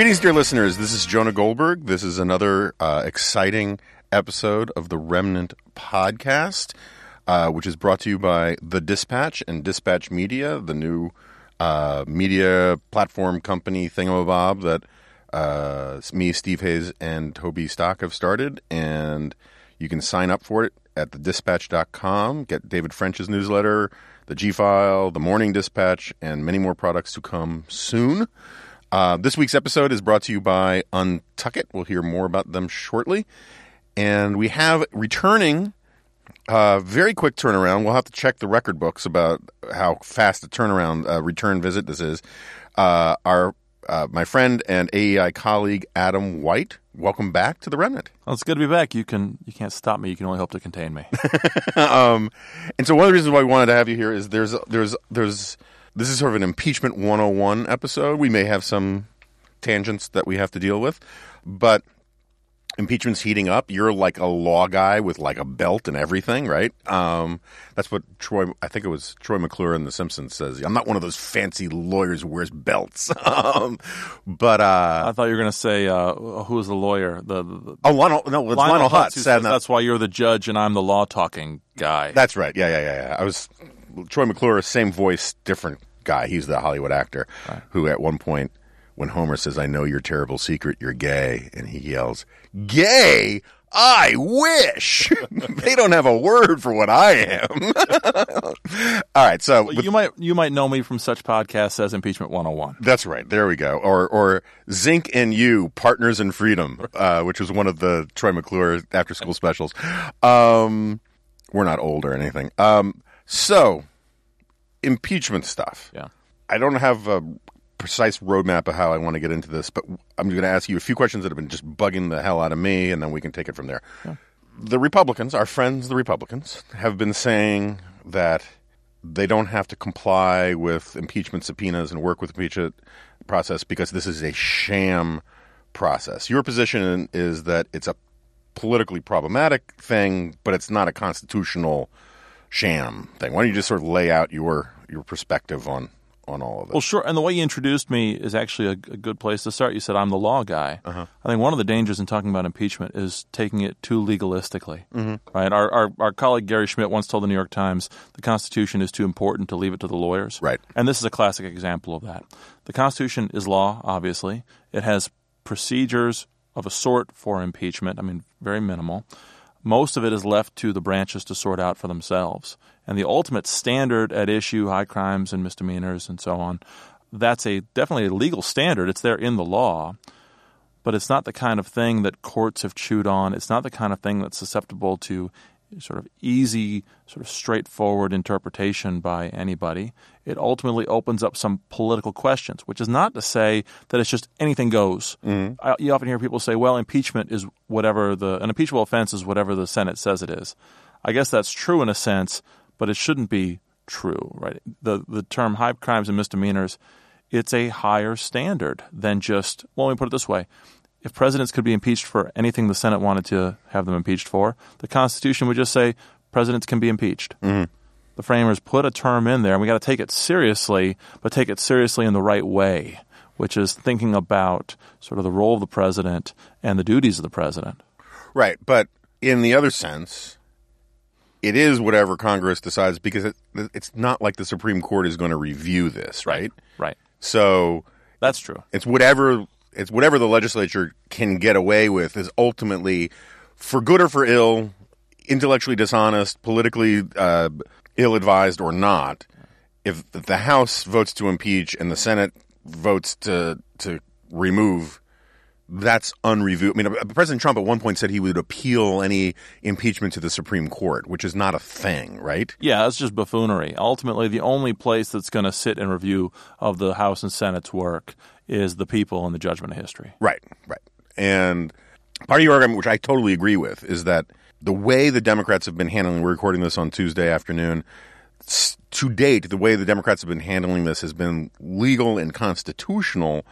Greetings, dear listeners. This is Jonah Goldberg. This is another uh, exciting episode of the Remnant Podcast, uh, which is brought to you by The Dispatch and Dispatch Media, the new uh, media platform company thingamabob that uh, me, Steve Hayes, and Toni Stack have started. And you can sign up for it at thedispatch.com, get David French's newsletter, the G File, the Morning Dispatch, and many more products to come soon. Uh, this week's episode is brought to you by Untuckit. We'll hear more about them shortly. And we have returning, uh, very quick turnaround. We'll have to check the record books about how fast a turnaround uh, return visit this is. Uh, our uh, my friend and AEI colleague Adam White. Welcome back to the Remnant. Well, it's good to be back. You can you can't stop me. You can only hope to contain me. um, and so one of the reasons why we wanted to have you here is there's there's there's this is sort of an impeachment 101 episode. We may have some tangents that we have to deal with, but impeachment's heating up. You're like a law guy with like a belt and everything, right? Um, that's what Troy, I think it was Troy McClure in The Simpsons says. I'm not one of those fancy lawyers who wears belts. um, but uh, I thought you were going to say uh, who was the lawyer? The, the oh, Lionel, no, it's Lionel, Lionel Hutz. Hutz says, that's why you're the judge and I'm the law talking guy. That's right. Yeah, yeah, yeah, yeah. I was Troy McClure, same voice, different guy. He's the Hollywood actor right. who, at one point, when Homer says, "I know your terrible secret, you're gay," and he yells, "Gay." I wish they don't have a word for what I am. All right, so you might you might know me from such podcasts as Impeachment 101. That's right. There we go. Or or Zinc and You, Partners in Freedom, uh, which was one of the Troy McClure after school specials. Um, we're not old or anything. Um, so impeachment stuff. Yeah. I don't have a precise roadmap of how I want to get into this, but I'm going to ask you a few questions that have been just bugging the hell out of me, and then we can take it from there. Yeah. The Republicans, our friends, the Republicans, have been saying that they don't have to comply with impeachment subpoenas and work with the impeachment process because this is a sham process. Your position is that it's a politically problematic thing, but it's not a constitutional sham thing. Why don't you just sort of lay out your your perspective on on all of it? Well, sure. And the way you introduced me is actually a, a good place to start. You said I'm the law guy. Uh-huh. I think one of the dangers in talking about impeachment is taking it too legalistically. Mm-hmm. Right. Our, our our colleague Gary Schmitt once told the New York Times the Constitution is too important to leave it to the lawyers. Right. And this is a classic example of that. The Constitution is law. Obviously, it has procedures of a sort for impeachment. I mean, very minimal most of it is left to the branches to sort out for themselves. And the ultimate standard at issue, high crimes and misdemeanors and so on, that's a definitely a legal standard. It's there in the law, but it's not the kind of thing that courts have chewed on. It's not the kind of thing that's susceptible to sort of easy, sort of straightforward interpretation by anybody. It ultimately opens up some political questions, which is not to say that it's just anything goes. Mm-hmm. I, you often hear people say, "Well, impeachment is whatever the an impeachable offense is whatever the Senate says it is." I guess that's true in a sense, but it shouldn't be true, right? The the term high crimes and misdemeanors, it's a higher standard than just. Well, let me put it this way: if presidents could be impeached for anything the Senate wanted to have them impeached for, the Constitution would just say presidents can be impeached. Mm-hmm. The framers put a term in there, and we got to take it seriously, but take it seriously in the right way, which is thinking about sort of the role of the president and the duties of the president. Right, but in the other sense, it is whatever Congress decides because it, it's not like the Supreme Court is going to review this, right? Right. So that's true. It's whatever it's whatever the legislature can get away with is ultimately, for good or for ill, intellectually dishonest, politically uh, ill advised or not. If the House votes to impeach and the Senate votes to to remove, that's unreviewed. I mean, President Trump at one point said he would appeal any impeachment to the Supreme Court, which is not a thing, right? Yeah, it's just buffoonery. Ultimately, the only place that's going to sit and review of the House and Senate's work is the people and the judgment of history. Right, right. And part of your argument, which I totally agree with, is that the way the Democrats have been handling, we're recording this on Tuesday afternoon, to date, the way the Democrats have been handling this has been legal and constitutional,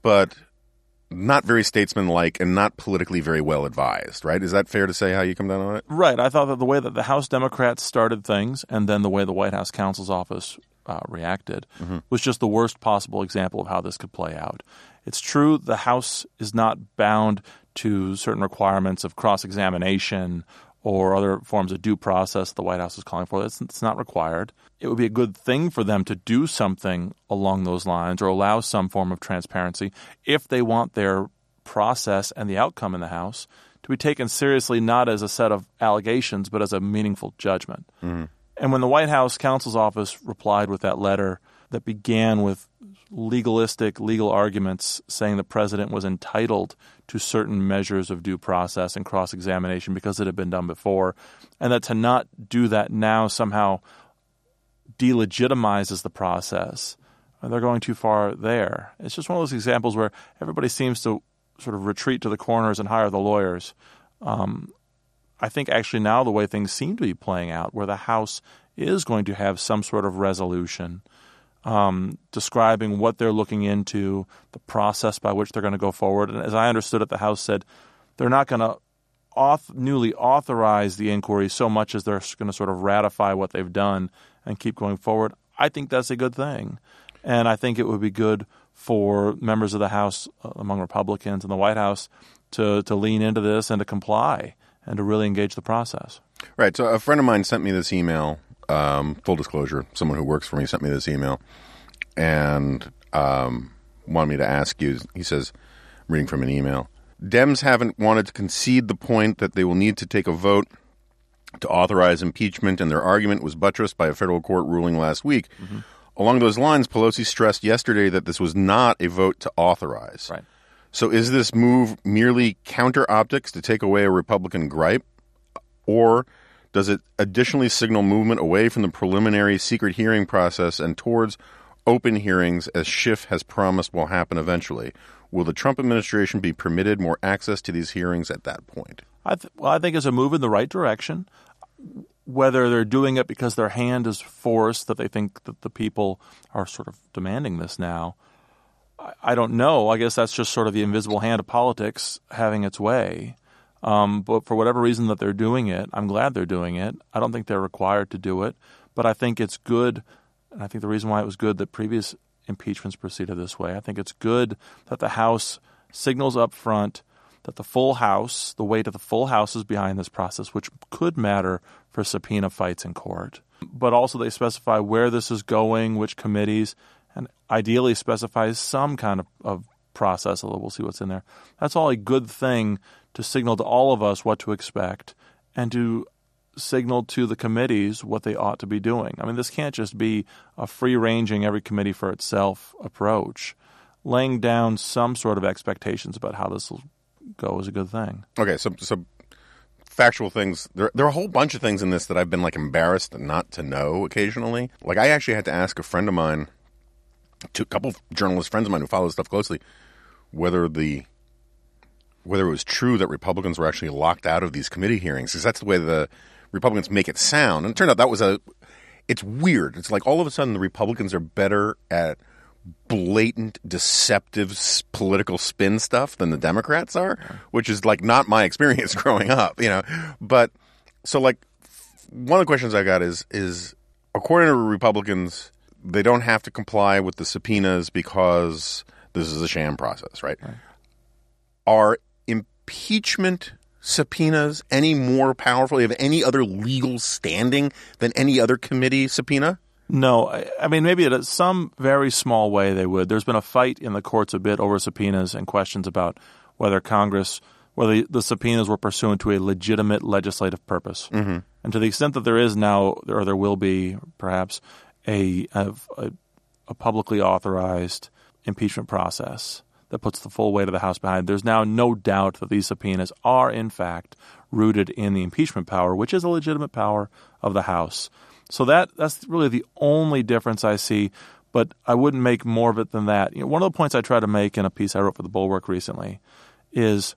but not very statesmanlike and not politically very well advised, right? Is that fair to say how you come down on it? Right. I thought that the way that the House Democrats started things and then the way the White House counsel's office uh, reacted mm-hmm. was just the worst possible example of how this could play out. It's true the House is not bound to certain requirements of cross examination or other forms of due process the White House is calling for. It's, it's, not required. It would be a good thing for them to do something along those lines or allow some form of transparency if they want their process and the outcome in the House to be taken seriously not as a set of allegations but as a meaningful judgment. Mm-hmm. And when the White House counsel's office replied with that letter that began with legalistic legal arguments saying the president was entitled to certain measures of due process and cross examination because it had been done before, and that to not do that now somehow delegitimizes the process. They're going too far there. It's just one of those examples where everybody seems to sort of retreat to the corners and hire the lawyers. Um, I think actually now the way things seem to be playing out, where the House is going to have some sort of resolution um, describing what they're looking into, the process by which they're going to go forward. And as I understood it, the House said they're not going to auth- newly authorize the inquiry so much as they're going to sort of ratify what they've done and keep going forward. I think that's a good thing. And I think it would be good for members of the House, uh, among Republicans and the White House, to, to lean into this and to comply and to really engage the process. Right. So a friend of mine sent me this email um, full disclosure, someone who works for me sent me this email and um, wanted me to ask you. He says, I'm reading from an email. Dems haven't wanted to concede the point that they will need to take a vote to authorize impeachment, and their argument was buttressed by a federal court ruling last week. Mm-hmm. Along those lines, Pelosi stressed yesterday that this was not a vote to authorize. Right. So is this move merely counter optics to take away a Republican gripe? Or does it additionally signal movement away from the preliminary secret hearing process and towards open hearings, as Schiff has promised will happen eventually? Will the Trump administration be permitted more access to these hearings at that point? I th- well, I think it's a move in the right direction. Whether they're doing it because their hand is forced, that they think that the people are sort of demanding this now, I, don't know. I guess that's just sort of the invisible hand of politics having its way. Um, but for whatever reason that they're doing it, I'm glad they're doing it. I don't think they're required to do it, but I think it's good. And I think the reason why it was good that previous impeachments proceeded this way, I think it's good that the House signals up front that the full House, the weight of the full House is behind this process, which could matter for subpoena fights in court. But also, they specify where this is going, which committees, and ideally specifies some kind of, of process, although we'll see what's in there. That's all a good thing to signal to all of us what to expect and to signal to the committees what they ought to be doing. I mean, this can't just be a free ranging, every committee for itself approach. Laying down some sort of expectations about how this will go is a good thing. Okay, so so factual things. There, there are a whole bunch of things in this that I've been like embarrassed not to know occasionally. Like I actually had to ask a friend of mine, to a couple of journalist friends of mine who follow this stuff closely, whether the whether it was true that Republicans were actually locked out of these committee hearings, because that's the way the Republicans make it sound. And it turned out that was a. It's weird. It's like all of a sudden the Republicans are better at blatant, deceptive political spin stuff than the Democrats are, which is like not my experience growing up, you know. But so like one of the questions I got is is according to Republicans, they don't have to comply with the subpoenas because this is a sham process, right? right. Are impeachment subpoenas any more powerful? Have any other legal standing than any other committee subpoena? No, I, I mean maybe in some very small way they would. There's been a fight in the courts a bit over subpoenas and questions about whether Congress, whether the subpoenas were pursuant to a legitimate legislative purpose. Mm-hmm. And to the extent that there is now, or there will be perhaps, a, a, a publicly authorized impeachment process that puts the full weight of the House behind. There's now no doubt that these subpoenas are, in fact, rooted in the impeachment power, which is a legitimate power of the House. So that that's really the only difference I see. But I wouldn't make more of it than that. You know, one of the points I try to make in a piece I wrote for the Bulwark recently is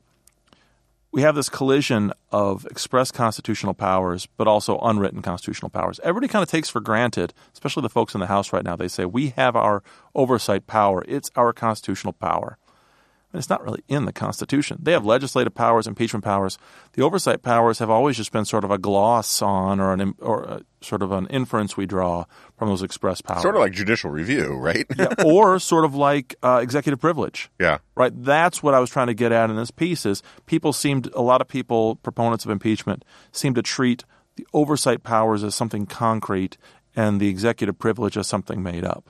we have this collision of express constitutional powers, but also unwritten constitutional powers. Everybody kind of takes for granted, especially the folks in the House right now, they say, we have our oversight power. It's our constitutional power And it's not really in the Constitution. They have legislative powers, impeachment powers. The oversight powers have always just been sort of a gloss on or an or a, sort of an inference we draw from those express powers. Sort of like judicial review, right? yeah, or sort of like uh, executive privilege. yeah. Right. That's what I was trying to get at in this piece. Is people seemed a lot of people proponents of impeachment seem to treat the oversight powers as something concrete and the executive privilege as something made up.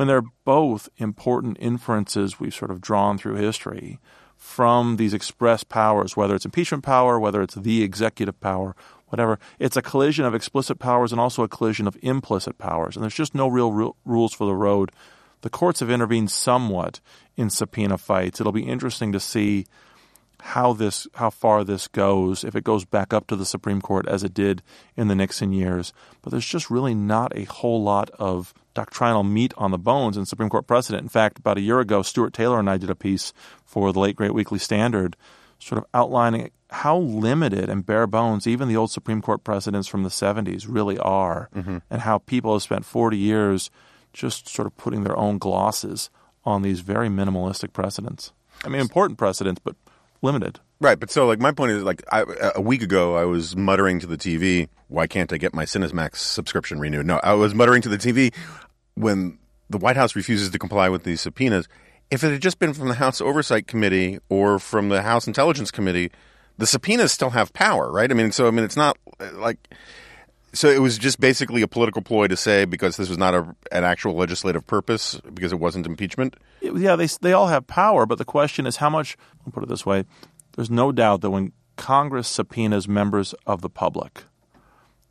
When they're both important inferences we've sort of drawn through history from these express powers, whether it's impeachment power, whether it's the executive power, whatever. It's a collision of explicit powers and also a collision of implicit powers. And there's just no real ru- rules for the road. The courts have intervened somewhat in subpoena fights. It'll be interesting to see how this how far this goes if it goes back up to the Supreme Court as it did in the Nixon years. But there's just really not a whole lot of doctrinal meat on the bones in Supreme Court precedent. In fact, about a year ago, Stuart Taylor and I did a piece for the late great Weekly Standard, sort of outlining how limited and bare bones even the old Supreme Court precedents from the 70s really are, mm-hmm. and how people have spent 40 years just sort of putting their own glosses on these very minimalistic precedents. I mean, important precedents, but limited. Right, but so like my point is like I, a week ago I was muttering to the TV, "Why can't I get my Cinemax subscription renewed?" No, I was muttering to the TV when the White House refuses to comply with these subpoenas. If it had just been from the House Oversight Committee or from the House Intelligence Committee, the subpoenas still have power, right? I mean, so I mean, it's not like so it was just basically a political ploy to say because this was not a, an actual legislative purpose because it wasn't impeachment. yeah, they they all have power, but the question is how much. I'll put it this way: there's no doubt that when Congress subpoenas members of the public,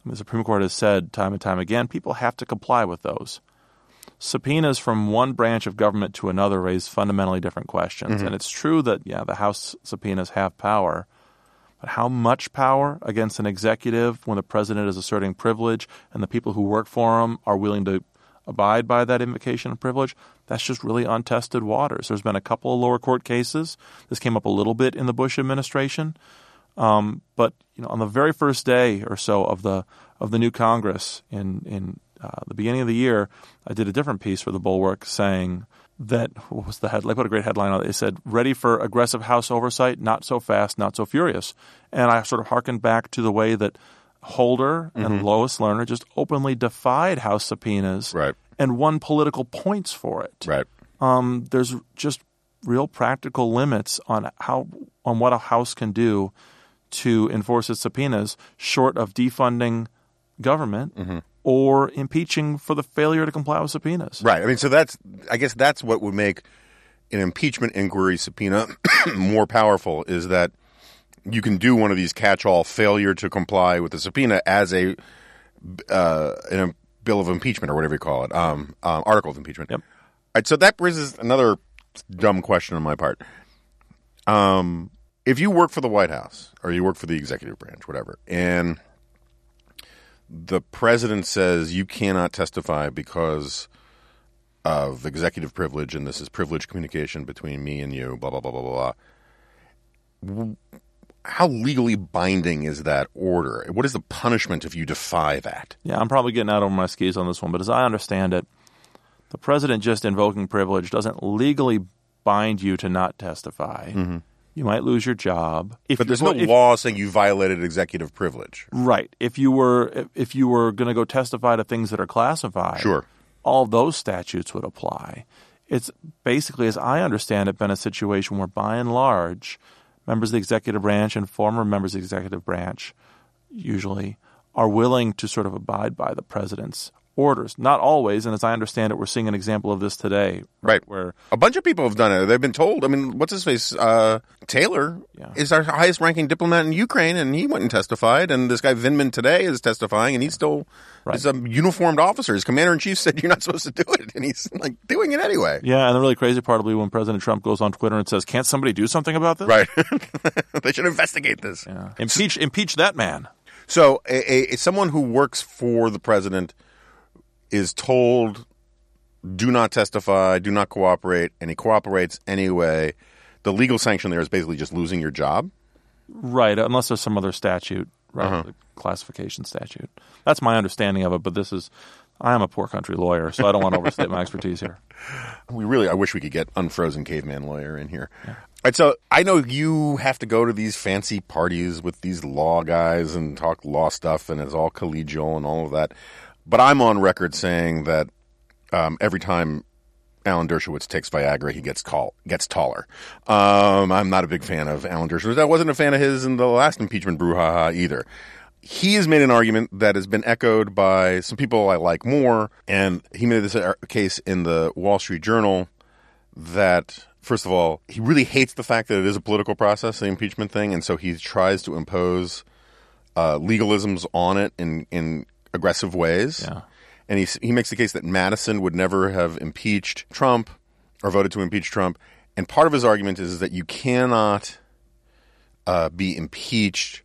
the Supreme Court has said time and time again, people have to comply with those. Subpoenas from one branch of government to another raise fundamentally different questions, mm-hmm. and it's true that yeah, the House subpoenas have power. But how much power against an executive when the president is asserting privilege and the people who work for him are willing to abide by that invocation of privilege? That's just really untested waters. There's been a couple of lower court cases. This came up a little bit in the Bush administration. Um, but you know, on the very first day or so of the of the new Congress in in uh, the beginning of the year, I did a different piece for the Bulwark saying that what was the head? Like put a great headline on it. They said, "Ready for aggressive House oversight? Not so fast, not so furious." And I sort of harkened back to the way that Holder and Lois Lerner just openly defied House subpoenas Right. and won political points for it Right. um, there's just real practical limits on how on what a house can do to enforce its subpoenas, short of defunding government or impeaching for the failure to comply with subpoenas. Right. I mean, so that's I guess that's what would make an impeachment inquiry subpoena more powerful is that you can do one of these catch-all failure to comply with the subpoena as a uh, in a bill of impeachment or whatever you call it, um, um, article of impeachment. Yep. All right, so that raises another dumb question on my part. Um, if you work for the White House or you work for the executive branch, whatever, and the president says you cannot testify because of executive privilege and this is privileged communication between me and you, blah, blah, blah, blah, blah, blah. How legally binding is that order? What is the punishment if you defy that? Yeah, I'm probably getting out over my skis on this one, but as I understand it, the president just invoking privilege doesn't legally bind you to not testify. Mm-hmm. You might lose your job. If. But there's no if- law saying you violated executive privilege. Right. If you were if- if you were going to go testify to things that are classified, Sure. all those statutes would apply. It's basically, as I understand it, been a situation where, by and large, members of the executive branch and former members of the executive branch, usually, are willing to sort of abide by the president's orders. Not always, and as I understand it, we're seeing an example of this today, Right. Where A bunch of people have done it. They've been told. I mean, what's his face? Uh, Taylor Yeah. is our highest ranking diplomat in Ukraine, and he went and testified. And this guy Vindman today is testifying, and he's still Right. he's a uniformed officer. His commander in chief said you're not supposed to do it, and he's like doing it anyway. yeah, and the really crazy part will be when President Trump goes on Twitter and says, "Can't somebody do something about this?" Right. they should investigate this. Yeah. Impeach, impeach that man. So, a, a, someone who works for the president is told, "Do not testify, do not cooperate," and he cooperates anyway. The legal sanction there is basically just losing your job. Right, unless there's some other statute, right, Uh-huh. classification statute. That's my understanding of it. But this is I am a poor country lawyer, so I don't want to overstate my expertise here. We really, I wish we could get unfrozen caveman lawyer in here. Yeah. All right, so I know you have to go to these fancy parties with these law guys and talk law stuff, and it's all collegial and all of that. But I'm on record saying that um, every time Alan Dershowitz takes Viagra, he gets tall, gets taller. Um, I'm not a big fan of Alan Dershowitz. I wasn't a fan of his in the last impeachment brouhaha either he has made an argument that has been echoed by some people I like more, and he made this case in the Wall Street Journal that first of all, he really hates the fact that it is a political process, the impeachment thing, and so he tries to impose uh, legalisms on it in in aggressive ways. Yeah. And he he makes the case that Madison would never have impeached Trump or voted to impeach Trump. And part of his argument is that you cannot uh, be impeached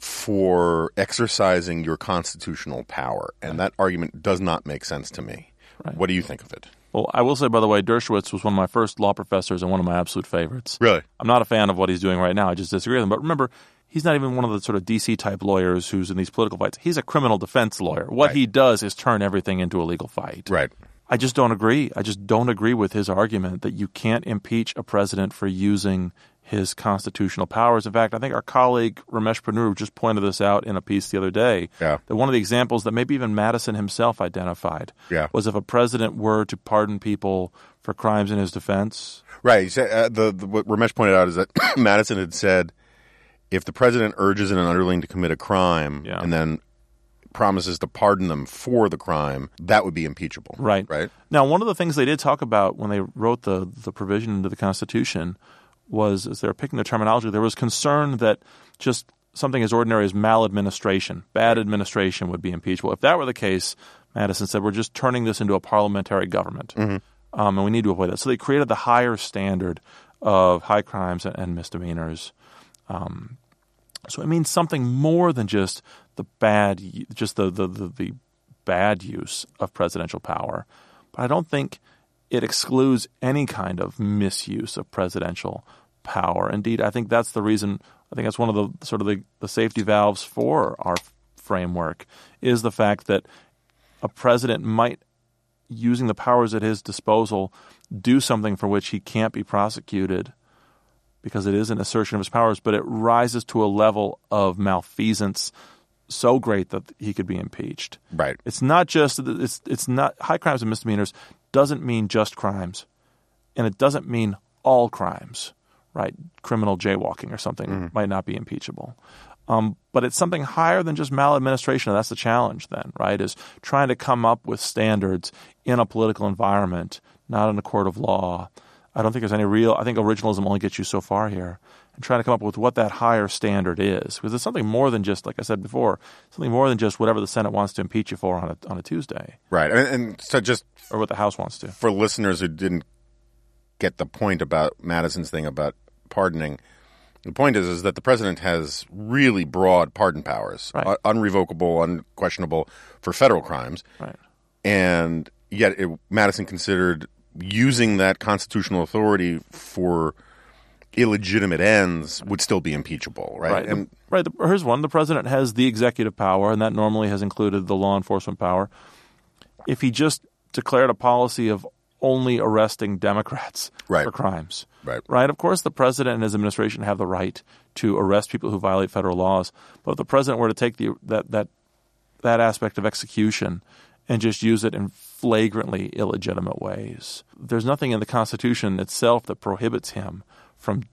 for exercising your constitutional power. And that argument does not make sense to me. Right. What do you think of it? Well, I will say, by the way, Dershowitz was one of my first law professors and one of my absolute favorites. Really? I'm not a fan of what he's doing right now. I just disagree with him. But remember, he's not even one of the sort of DC type lawyers who's in these political fights. He's a criminal defense lawyer. What right. he does is turn everything into a legal fight. Right. I just don't agree. I just don't agree with his argument that you can't impeach a president for using his constitutional powers. In fact, I think our colleague Ramesh Ponnuru just pointed this out in a piece the other day. Yeah. That one of the examples that maybe even Madison himself identified yeah. was if a president were to pardon people for crimes in his defense. Right. Uh, the, the, what Ramesh pointed out is that Madison had said if the president urges an underling to commit a crime yeah. and then promises to pardon them for the crime, that would be impeachable. Right. Right. Now, one of the things they did talk about when they wrote the the provision into the Constitution was, as they were picking the terminology, there was concern that just something as ordinary as maladministration, bad administration, would be impeachable. If that were the case, Madison said, we're just turning this into a parliamentary government, mm-hmm. um, and we need to avoid that. So they created the higher standard of high crimes and misdemeanors. Um, so it means something more than just the bad, just the, the, the, the bad use of presidential power. But I don't think it excludes any kind of misuse of presidential power. Indeed, I think that's the reason. I think that's one of the sort of the, the safety valves for our framework is the fact that a president might, using the powers at his disposal, do something for which he can't be prosecuted because it is an assertion of his powers, but it rises to a level of malfeasance so great that he could be impeached. Right. It's not just it's it's not high crimes and misdemeanors doesn't mean just crimes, and it doesn't mean all crimes. Right, criminal jaywalking or something mm-hmm. might not be impeachable. Um, but it's something higher than just maladministration. That's the challenge, then, right? Is trying to come up with standards in a political environment, not in a court of law. I don't think there's any real. I think originalism only gets you so far here and trying to come up with what that higher standard is. Because it's something more than just, like I said before, something more than just whatever the Senate wants to impeach you for on a, on a Tuesday. Right. And, and so just. Or what the House wants to. For listeners who didn't get the point about Madison's thing about pardoning, the point is, is that the president has really broad pardon powers, right. uh, unrevocable, unquestionable for federal crimes. Right. And yet it, Madison considered using that constitutional authority for illegitimate ends would still be impeachable, right? Right. And, right. The, here's one: the president has the executive power, and that normally has included the law enforcement power. If he just declared a policy of only arresting Democrats right. for crimes, right? Right. Of course, the president and his administration have the right to arrest people who violate federal laws. But if the president were to take the that that that aspect of execution and just use it in flagrantly illegitimate ways. There's nothing in the Constitution itself that prohibits him from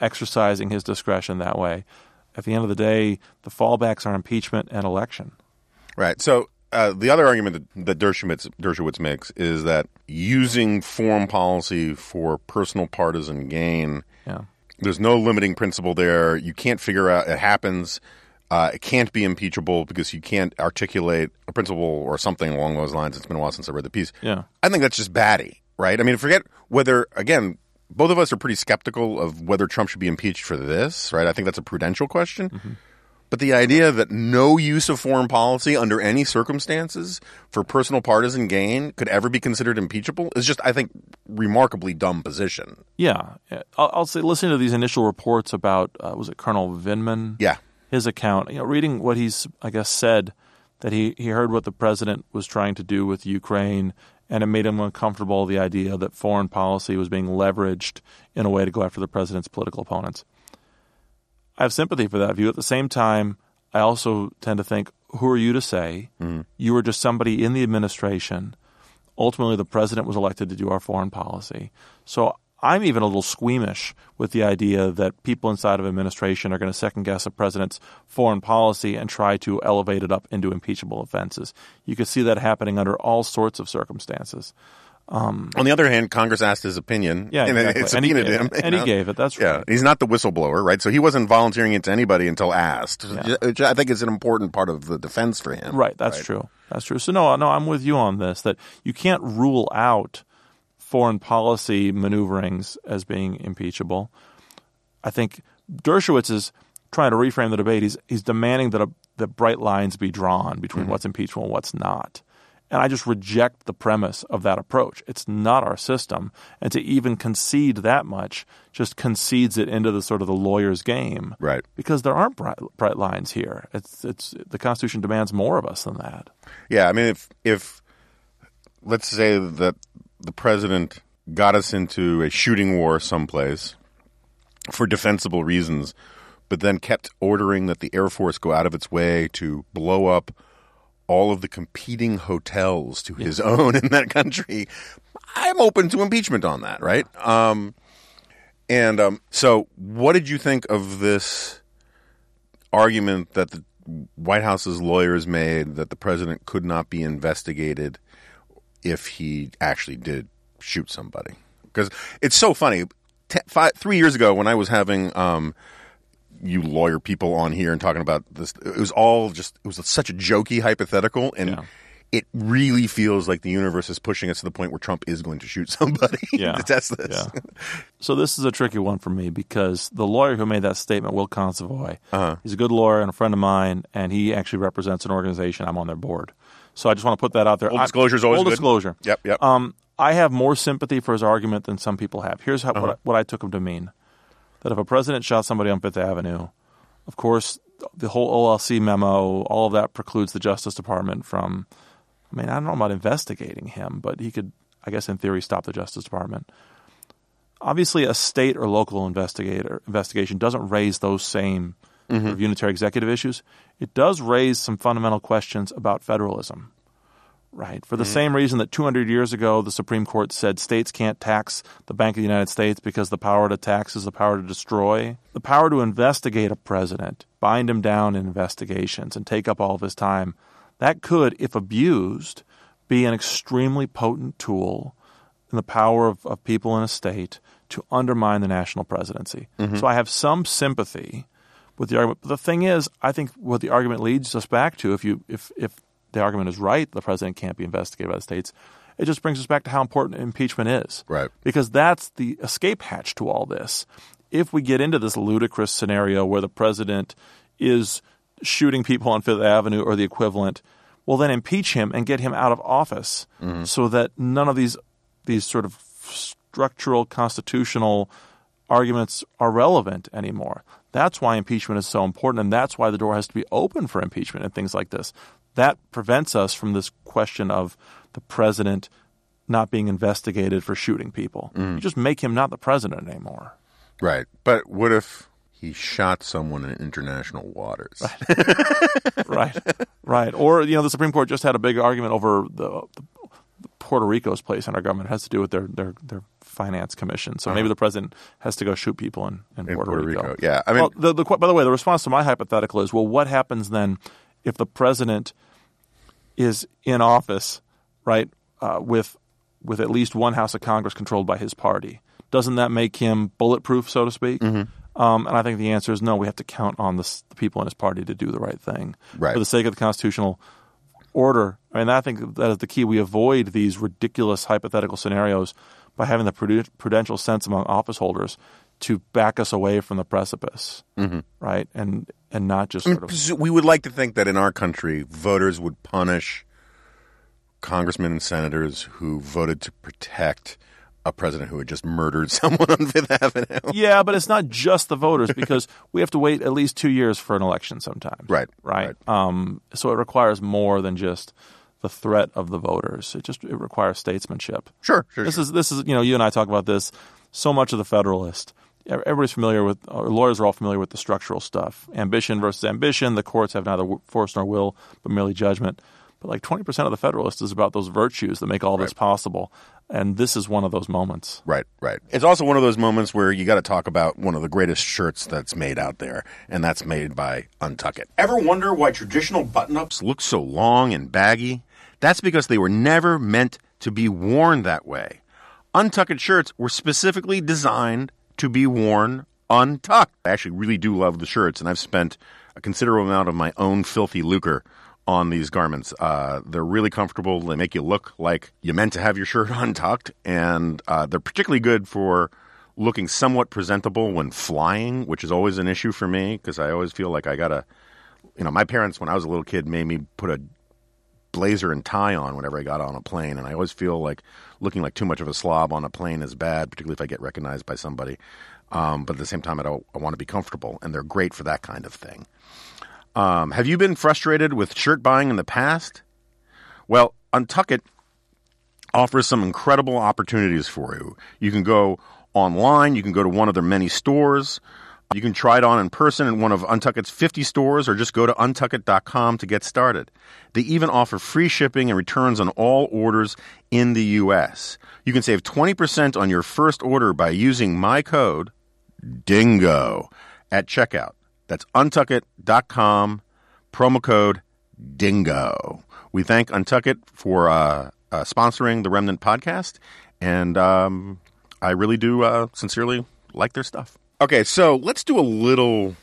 exercising his discretion that way. At the end of the day, the fallbacks are impeachment and election. Right. So uh, the other argument that, that Dershowitz, Dershowitz makes is that using foreign policy for personal partisan gain, yeah. there's no limiting principle there. You can't figure out it happens. Uh, it can't be impeachable because you can't articulate a principle or something along those lines. It's been a while since I read the piece. Yeah. I think that's just batty, right? I mean, forget whether, again, both of us are pretty skeptical of whether Trump should be impeached for this, right? I think that's a prudential question. Mm-hmm. But the idea that no use of foreign policy under any circumstances for personal partisan gain could ever be considered impeachable is just, I think, remarkably dumb position. Yeah, I'll, I'll say, listening to these initial reports about uh, was it Colonel Vindman? Yeah, his account. You know, reading what he's, I guess, said that he, he heard what the president was trying to do with Ukraine, and it made him uncomfortable the idea that foreign policy was being leveraged in a way to go after the president's political opponents. I have sympathy for that view. At the same time, I also tend to think, who are you to say? Mm. You were just somebody in the administration. Ultimately, the president was elected to do our foreign policy. So I'm even a little squeamish with the idea that people inside of administration are going to second guess a president's foreign policy and try to elevate it up into impeachable offenses. You could see that happening under all sorts of circumstances. Um, On the other hand, Congress asked his opinion. Yeah, and exactly. it subpoenaed and he, him. And he gave it. That's yeah. He's not the whistleblower, right? So he wasn't volunteering it to anybody until asked, Yeah. which I think is an important part of the defense for him. Right, that's true. That's true. So no, no, I'm with you on this. That you can't rule out foreign policy maneuverings as being impeachable. I think Dershowitz is trying to reframe the debate. He's he's demanding that a, that bright lines be drawn between Mm-hmm. what's impeachable and what's not. And I just reject the premise of that approach. It's not our system, and to even concede that much just concedes it into the sort of the lawyer's game, Right. Because there aren't bright, bright lines here. It's it's the Constitution demands more of us than that. Yeah, I mean, if if let's say that the president got us into a shooting war someplace for defensible reasons, but then kept ordering that the Air Force go out of its way to blow up all of the competing hotels to his own in that country, I'm open to impeachment on that, right? Um, and um, so, what did you think of this argument that the White House's lawyers made that the president could not be investigated if he actually did shoot somebody? Because it's so funny. T- five, three years ago, when I was having um, you lawyer people on here and talking about this, it was all just it was such a jokey hypothetical, and Yeah. it really feels like the universe is pushing us to the point where Trump is going to shoot somebody Yeah. to test this. Yeah. So this is a tricky one for me because the lawyer who made that statement, Will Consovoy, Uh-huh. he's a good lawyer and a friend of mine, and he actually represents an organization. I'm on their board, so I just want to put that out there. Full disclosure is always full good. disclosure. Yep, yep. Um, I have more sympathy for his argument than some people have. Here's how, Uh-huh. what, I, what I took him to mean: that if a president shot somebody on Fifth Avenue, of course, the whole OLC memo, all of that precludes the Justice Department from. I mean, I don't know about investigating him, but he could, I guess, in theory, stop the Justice Department. Obviously, a state or local investigator investigation doesn't raise those same sort of unitary executive issues. It does raise some fundamental questions about federalism, right? For the mm-hmm. same reason that 200 years ago the Supreme Court said states can't tax the Bank of the United States because the power to tax is the power to destroy. The power to investigate a president, bind him down in investigations, and take up all of his time, that could, if abused, be an extremely potent tool in the power of, of people in a state to undermine the national presidency. Mm-hmm. So I have some sympathy with the argument. But the thing is, I think what the argument leads us back to, if you if if the argument is right, the president can't be investigated by the states. It just brings us back to how important impeachment is, Right. Because that's the escape hatch to all this. If we get into this ludicrous scenario where the president is shooting people on Fifth Avenue or the equivalent, well, then impeach him and get him out of office, mm-hmm. so that none of these these sort of structural constitutional arguments are relevant anymore. That's why impeachment is so important, and that's why the door has to be open for impeachment and things like this. That prevents us from this question of the president not being investigated for shooting people. Mm. You just make him not the president anymore. Right. But what if he shot someone in international waters? right, right. Or you know, the Supreme Court just had a big argument over the, the Puerto Rico's place in our government. It has to do with their their, their finance commission. So maybe the president has to go shoot people in, in, In Puerto, Puerto Rico. Rico. Yeah, I mean- well, the, the, by the way, the response to my hypothetical is, well, what happens then if the president is in office, right, uh, with with at least one House of Congress controlled by his party? Doesn't that make him bulletproof, so to speak? Mm-hmm. Um, and I think the answer is no. We have to count on the, the people in his party to do the right thing Right. for the sake of the constitutional order. I mean, I think that is the key. We avoid these ridiculous hypothetical scenarios by having the prudential sense among office holders to back us away from the precipice, Mm-hmm. right? And and not just sort of we would like to think that in our country, voters would punish congressmen and senators who voted to protect a president who had just murdered someone on Fifth Avenue. Yeah, but it's not just the voters because we have to wait at least two years for an election sometimes. Right, Right. Um, so it requires more than just the threat of the voters. It just it requires statesmanship. Sure, sure, This sure. is this is you know you and I talk about this. So much of the Federalist, everybody's familiar with. Or lawyers are all familiar with the structural stuff. Ambition versus ambition. The courts have neither force nor will, but merely judgment. But like twenty percent of the Federalist is about those virtues that make all this possible, and this is one of those moments. Right, right. It's also one of those moments where you got to talk about one of the greatest shirts that's made out there, and that's made by Untuckit. Ever wonder why traditional button ups look so long and baggy? That's because they were never meant to be worn that way. Untucked shirts were specifically designed to be worn untucked. I actually really do love the shirts, and I've spent a considerable amount of my own filthy lucre on these garments. Uh, they're really comfortable. They make you look like you meant to have your shirt untucked, and uh, they're particularly good for looking somewhat presentable when flying, which is always an issue for me because I always feel like I gotta. You know, my parents when I was a little kid made me put a blazer and tie on whenever I got on a plane, and I always feel like looking like too much of a slob on a plane is bad, particularly if I get recognized by somebody. Um, but at the same time, I. I want to be comfortable, and they're great for that kind of thing. Um, have you been frustrated with shirt buying in the past? Well, Untuckit offers some incredible opportunities for you. You can go online, you can go to one of their many stores, you can try it on in person in one of Untuckit's 50 stores, or just go to untuckit.com to get started. They even offer free shipping and returns on all orders in the U.S. You can save 20% on your first order by using my code DINGO at checkout. That's untuckit.com, promo code DINGO. We thank Untuckit for uh, uh, sponsoring the Remnant podcast, and um, I really do uh, sincerely like their stuff. Okay, so let's do a little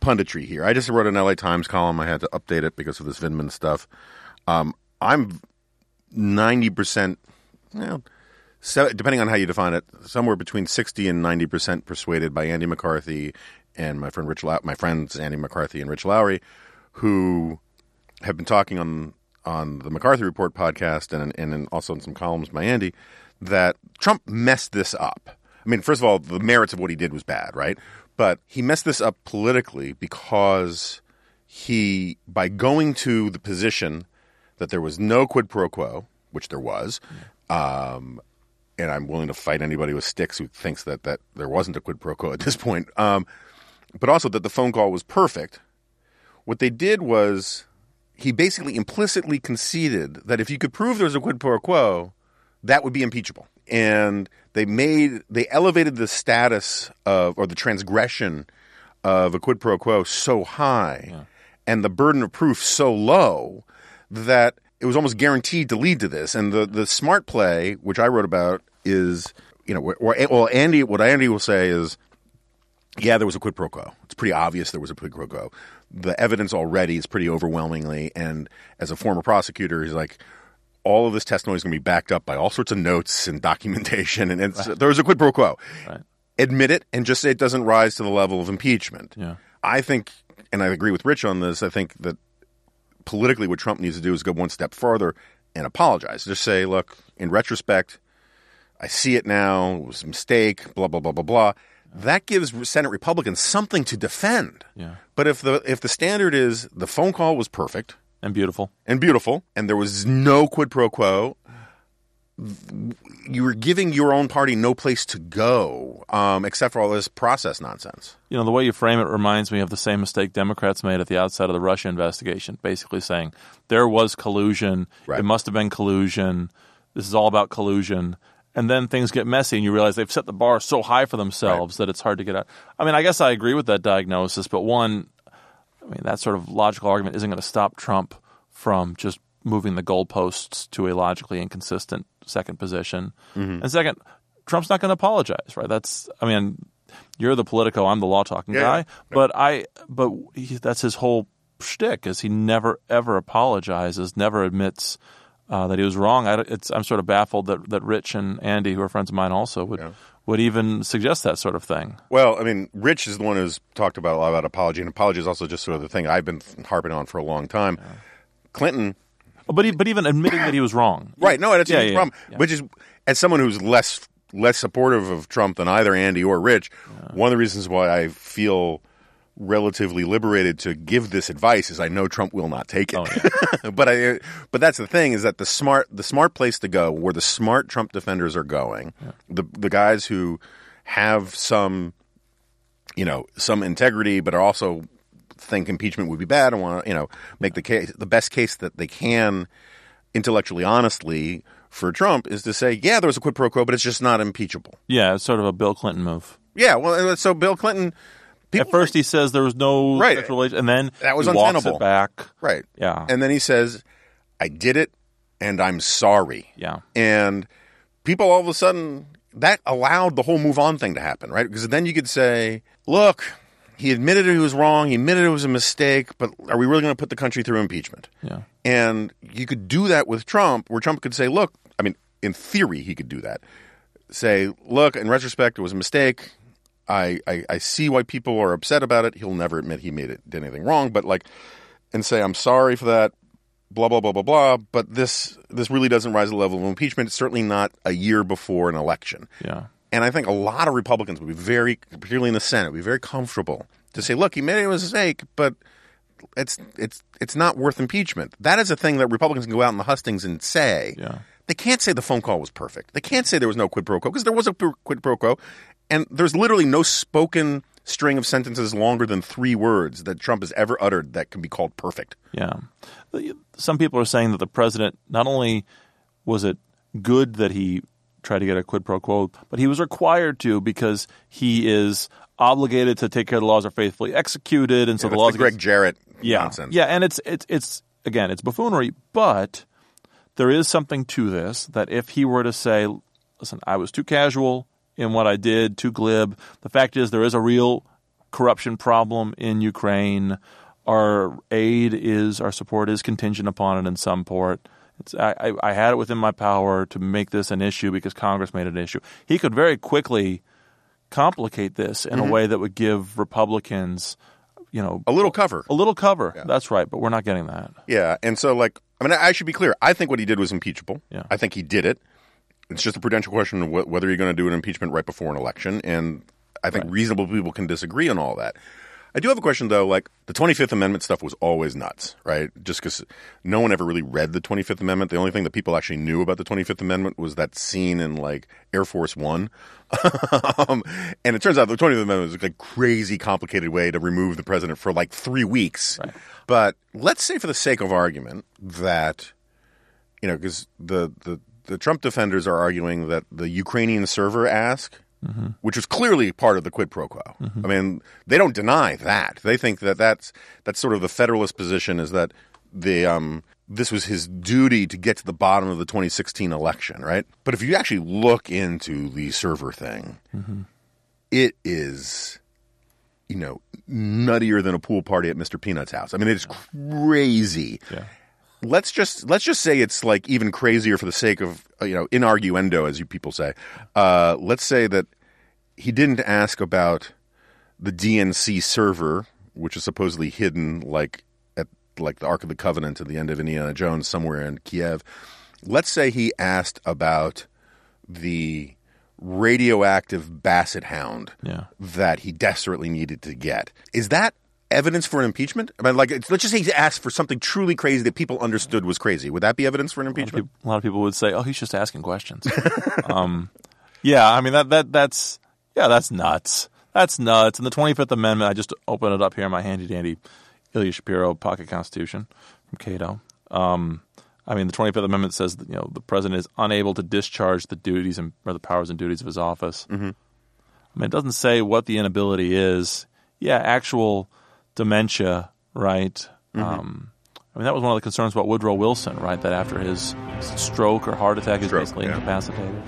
punditry here. I just wrote an LA Times column. I had to update it because of this Vindman stuff. Um, I'm 90%, well, depending on how you define it, somewhere between 60 and 90% persuaded by Andy McCarthy and my friend Rich my friends Andy McCarthy and Rich Lowry, who have been talking on on the McCarthy Report podcast and and also in some columns by Andy that Trump messed this up. I mean, first of all, the merits of what he did was bad, right? But he messed this up politically because he, by going to the position that there was no quid pro quo, which there was, um, and I'm willing to fight anybody with sticks who thinks that, that there wasn't a quid pro quo at this point, um, but also that the phone call was perfect. What they did was he basically implicitly conceded that if you could prove there was a quid pro quo, that would be impeachable. And they made they elevated the status of or the transgression of a quid pro quo so high and the burden of proof so low that it was almost guaranteed to lead to this. And the the smart play, which I wrote about, is you know, where- well, Andy, what Andy will say is yeah, there was a quid pro quo. It's pretty obvious there was a quid pro quo. The evidence already is pretty overwhelmingly, and as a former prosecutor, he's like, all of this testimony is going to be backed up by all sorts of notes and documentation, and it's, there was a quid pro quo. Right. Admit it and just say it doesn't rise to the level of impeachment. Yeah. I think, and I agree with Rich on this. I think that politically, what Trump needs to do is go one step further and apologize. Just say, look, in retrospect, I see it now. It was a mistake. Blah blah blah blah blah. That gives Senate Republicans something to defend. Yeah. But if the if the standard is the phone call was perfect And beautiful. and beautiful, and there was no quid pro quo, you were giving your own party no place to go um, except for all this process nonsense. You know, the way you frame it reminds me of the same mistake Democrats made at the outset of the Russia investigation, basically saying there was collusion. Right. It must have been collusion. This is all about collusion. And then things get messy, and you realize they've set the bar so high for themselves that it's hard to get out. I mean, I guess I agree with that diagnosis, but one, I mean, that sort of logical argument isn't going to stop Trump from just moving the goalposts to a logically inconsistent second position. And second, Trump's not going to apologize, right? That's, I mean, you're the Politico, I'm the law talking Yeah, guy, yeah. but I, but he, that's his whole shtick is he never ever apologizes, never admits uh, that he was wrong. I, it's, I'm sort of baffled that that Rich and Andy, who are friends of mine, also would would even suggest that sort of thing. Well, I mean, Rich is the one who's talked about a lot about apology, and apology is also just sort of the thing I've been harping on for a long time. Clinton, oh, But he, but even admitting that he was wrong, Right. No, that's a Yeah, huge yeah, problem. yeah. Which is, as someone who's less less supportive of Trump than either Andy or Rich, one of the reasons why I feel relatively liberated to give this advice is I know Trump will not take it. Oh, but I, but that's the thing is that the smart the smart place to go where the smart Trump defenders are going, the the guys who have some, you know, some integrity, but are also think impeachment would be bad and want to you know make the case the best case that they can intellectually honestly for Trump is to say, yeah, there was a quid pro quo, but it's just not impeachable. yeah, it's sort of a Bill Clinton move. Yeah, well, uh, so Bill Clinton, people, At first, he says there was no Right. sexual relation, and then That was he walks untenable. it back. right? Yeah. and then he says, "I did it, and I'm sorry." Yeah, and people all of a sudden that allowed the whole move on thing to happen, right? Because then you could say, "Look." He admitted he was wrong. He admitted it was a mistake, but are we really going to put the country through impeachment? yeah, And you could do that with Trump, where Trump could say, look, I mean, in theory, he could do that. Say, look, in retrospect, it was a mistake. I, I, I see why people are upset about it. He'll never admit he made it, did anything wrong, but like, and say, I'm sorry for that, blah, blah, blah, blah, blah. But this, this really doesn't rise to the level of impeachment. It's certainly not a year before an election. yeah, And I think a lot of Republicans would be very, particularly in the Senate, would be very comfortable to say, "Look, he made a mistake, but it's it's it's not worth impeachment." That is a thing that Republicans can go out in the hustings and say. Yeah. They can't say the phone call was perfect. They can't say there was no quid pro quo because there was a quid pro quo, and there's literally no spoken string of sentences longer than three words that Trump has ever uttered that can be called perfect. yeah. Some people are saying that the president not only was it good that he tried to get a quid pro quo, but he was required to because he is obligated to take care the laws are faithfully executed, and so the That's laws the Greg against- Jarrett yeah, nonsense. Yeah, and it's it's it's again, it's buffoonery, but there is something to this that if he were to say, "Listen, I was too casual in what I did, too glib." The fact is, there is a real corruption problem in Ukraine. Our aid is our support is contingent upon it in some port. It's, I, I, had it within my power to make this an issue because Congress made it an issue. He could very quickly complicate this in a mm-hmm. way that would give Republicans, you know, A little cover. a little cover. That's right, but we're not getting that. Yeah, and so like I mean, I should be clear. I think what he did was impeachable. Yeah. I think he did it. It's just a prudential question of wh- whether you're going to do an impeachment right before an election, and I think reasonable people can disagree on all that. I do have a question though. Like the 25th Amendment stuff was always nuts, right? Just because no one ever really read the 25th Amendment. The only thing that people actually knew about the 25th Amendment was that scene in like Air Force One. um, and it turns out the 25th Amendment was like a crazy complicated way to remove the president for like three weeks. But let's say, for the sake of argument, that you know, because the, the the Trump defenders are arguing that the Ukrainian server ask, which was clearly part of the quid pro quo. I mean, they don't deny that. They think that that's that's sort of the Federalist position is that the um, this was his duty to get to the bottom of the 2016 election, right? But if you actually look into the server thing, it is you know, nuttier than a pool party at Mr. Peanut's house. I mean, it's crazy. Yeah. Let's just let's just say it's like even crazier for the sake of uh, you know inarguendo, as you people say. Uh, let's say that he didn't ask about the DNC server, which is supposedly hidden like at like the Ark of the Covenant at the end of Indiana Jones somewhere in Kiev. Let's say he asked about the radioactive basset hound Yeah. that he desperately needed to get. Is that evidence for an impeachment? I mean, like, let's just say he asked for something truly crazy that people understood was crazy. Would that be evidence for an impeachment? A lot of people would say, "Oh, he's just asking questions." um, yeah, I mean that that that's yeah, that's nuts. That's nuts. And the Twenty Fifth Amendment, I just opened it up here in my handy dandy Ilya Shapiro pocket constitution from Cato. Um, I mean, the Twenty Fifth Amendment says that you know the president is unable to discharge the duties and or the powers and duties of his office. Mm-hmm. I mean, it doesn't say what the inability is. Yeah, actual dementia, right? Um, I mean, that was one of the concerns about Woodrow Wilson, right? That after his stroke or heart attack, he's basically yeah. incapacitated.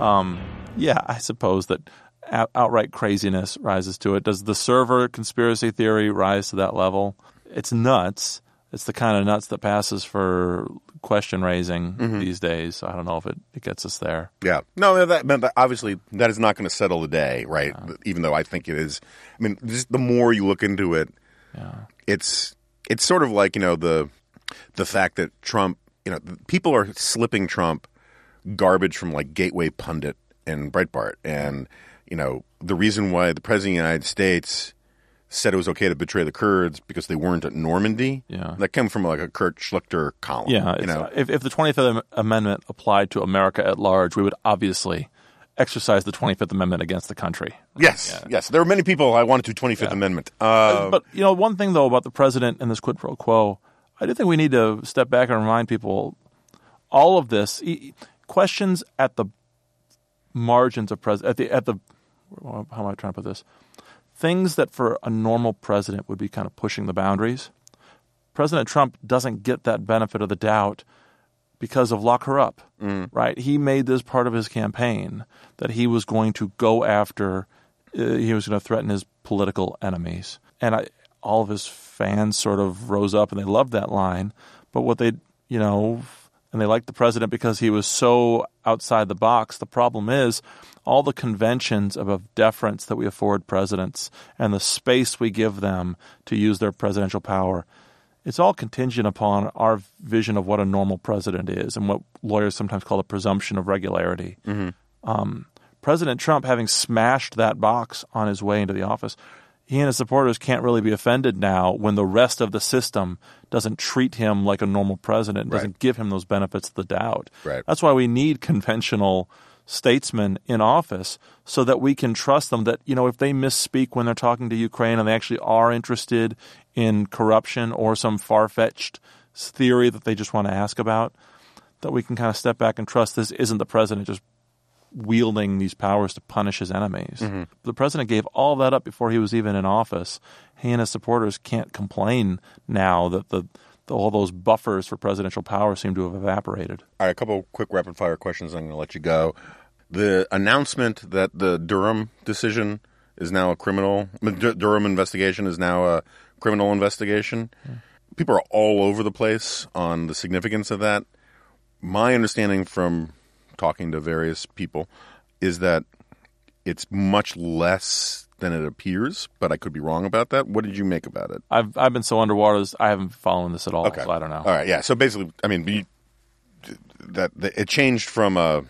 Um, yeah, I suppose that out- outright craziness rises to it. Does the server conspiracy theory rise to that level? It's nuts. It's the kind of nuts that passes for question raising Mm-hmm. these days. I don't know if it, it gets us there. Yeah. No, that, that, obviously that is not going to settle the day, right? Even though I think it is. I mean, just the more you look into it, Yeah. it's it's sort of like you know the the fact that Trump, you know, people are slipping Trump garbage from like Gateway Pundit and Breitbart, and you know the reason why the president of the United States said it was okay to betray the Kurds because they weren't at Normandy. Yeah. that came from like a Kurt Schlichter column. Yeah, you know, if, if the 25th Amendment applied to America at large, we would obviously exercise the 25th Amendment against the country. yes, yes. There were many people I wanted to Twenty Fifth Amendment. Uh, but you know, one thing though about the president and this quid pro quo, I do think we need to step back and remind people all of this questions at the margins of pres at the at the how am I trying to put this? Things that for a normal president would be kind of pushing the boundaries. President Trump doesn't get that benefit of the doubt because of lock her up, right? He made this part of his campaign that he was going to go after, uh, he was going to threaten his political enemies. And I, all of his fans sort of rose up and they loved that line. But what they, you know, and they liked the president because he was so outside the box. The problem is all the conventions of, deference that we afford presidents and the space we give them to use their presidential power it's all contingent upon our vision of what a normal president is and what lawyers sometimes call the presumption of regularity. Um, president Trump, having smashed that box on his way into the office, he and his supporters can't really be offended now when the rest of the system doesn't treat him like a normal president, and doesn't Right. give him those benefits of the doubt. Right. That's why we need conventional statesmen in office so that we can trust them that, you know, if they misspeak when they're talking to Ukraine and they actually are interested in corruption or some far fetched theory that they just want to ask about, that we can kind of step back and trust this isn't the president just wielding these powers to punish his enemies. Mm-hmm. The president gave all that up before he was even in office. He and his supporters can't complain now that the, the all those buffers for presidential power seem to have evaporated. All right, a couple quick rapid fire questions. I'm going to let you go. The announcement that the Durham decision is now a criminal, the Durham investigation is now a criminal investigation. Hmm. People are all over the place on the significance of that. My understanding from talking to various people is that it's much less than it appears, but I could be wrong about that. What did you make about it? I've I've been so underwater. I haven't followed this at all, Okay. so I don't know. All right, yeah. So basically, I mean, you, that, that it changed from a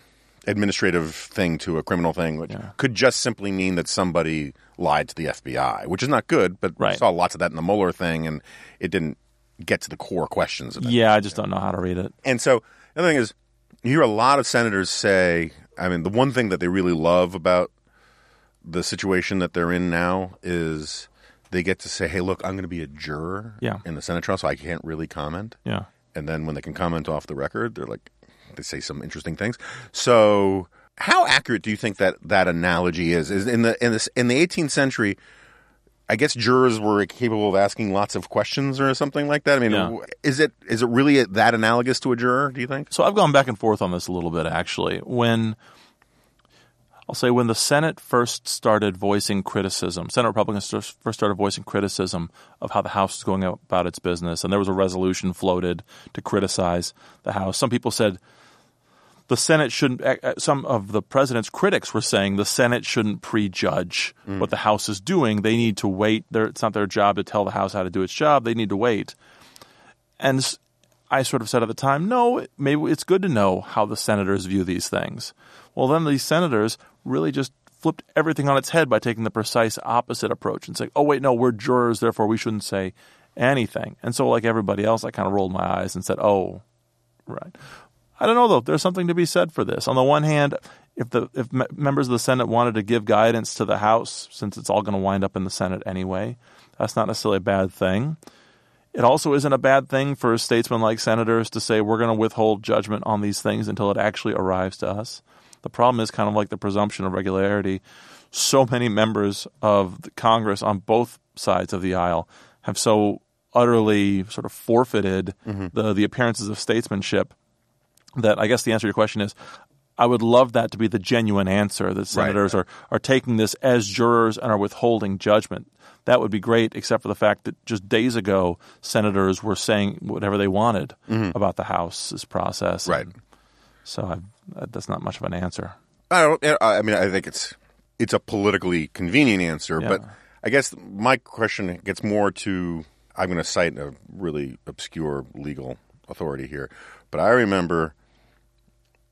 administrative thing to a criminal thing, which could just simply mean that somebody lied to the FBI, which is not good. But we saw lots of that in the Mueller thing, and it didn't get to the core questions of it. Yeah, I just don't know how to read it. And so the other thing is, you hear a lot of senators say, I mean, the one thing that they really love about the situation that they're in now is they get to say, hey, look, I'm going to be a juror Yeah. in the Senate trial, so I can't really comment. Yeah. And then when they can comment off the record, they're like, they say some interesting things. So, how accurate do you think that that analogy is? Is in the in this in the 18th century? I guess jurors were capable of asking lots of questions or something like that. I mean, Yeah. is it is it really that analogous to a juror? Do you think? So I've gone back and forth on this a little bit actually. When I'll say when the Senate first started voicing criticism, Senate Republicans first first started voicing criticism of how the House was going about its business, and there was a resolution floated to criticize the House. Some people said the Senate shouldn't. Some of the president's critics were saying the Senate shouldn't prejudge mm. what the House is doing. They need to wait. It's not their job to tell the House how to do its job. They need to wait. And I sort of said at the time, no, maybe it's good to know how the senators view these things. Well, then these senators really just flipped everything on its head by taking the precise opposite approach and saying, oh, wait, no, we're jurors, therefore we shouldn't say anything. And so, like everybody else, I kind of rolled my eyes and said, oh, right. I don't know though. There's something to be said for this. On the one hand, if the if members of the Senate wanted to give guidance to the House, since it's all going to wind up in the Senate anyway, that's not necessarily a bad thing. It also isn't a bad thing for statesmen like senators to say we're going to withhold judgment on these things until it actually arrives to us. The problem is kind of like the presumption of regularity. So many members of the Congress on both sides of the aisle have so utterly sort of forfeited mm-hmm. the the appearances of statesmanship that I guess the answer to your question is I would love that to be the genuine answer that senators Are, are taking this as jurors and are withholding judgment. That would be great, except for the fact that just days ago, senators were saying whatever they wanted mm-hmm. about the House's process. Right. So I, uh, that's not much of an answer. I don't. I I mean, I think it's it's a politically convenient answer, Yeah. but I guess my question gets more to I'm going to cite a really obscure legal authority here, but I remember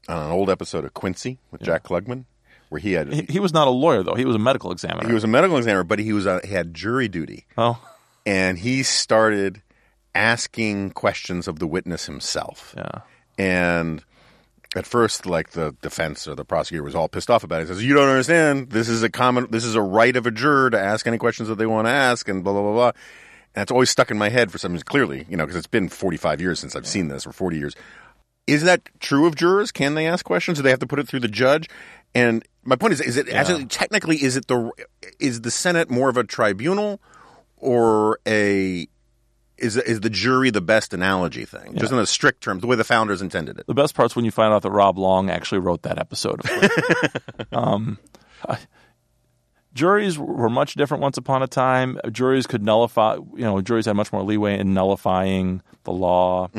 on an old episode of Quincy with Jack Klugman, where he had He, he was not a lawyer though; he was a medical examiner. he was a medical examiner, but he was uh, he had jury duty, oh, and he started asking questions of the witness himself. yeah. And at first, like the defense or the prosecutor was all pissed off about it. He says, "You don't understand. This is a common. This is a right of a juror to ask any questions that they want to ask." And blah blah blah blah. And it's always stuck in my head for some reason. Clearly, you know, because it's been 45 years since I've seen this, or 40 years. Is that true of jurors? Can they ask questions? Do they have to put it through the judge? And my point is, is it actually technically is it the is the Senate more of a tribunal or a is is the jury the best analogy thing? Just in a strict terms, the way the founders intended it. The best part's when you find out that Rob Long actually wrote that episode. Um, I- juries were much different once upon a time. Juries could nullify, you know, juries had much more leeway in nullifying the law.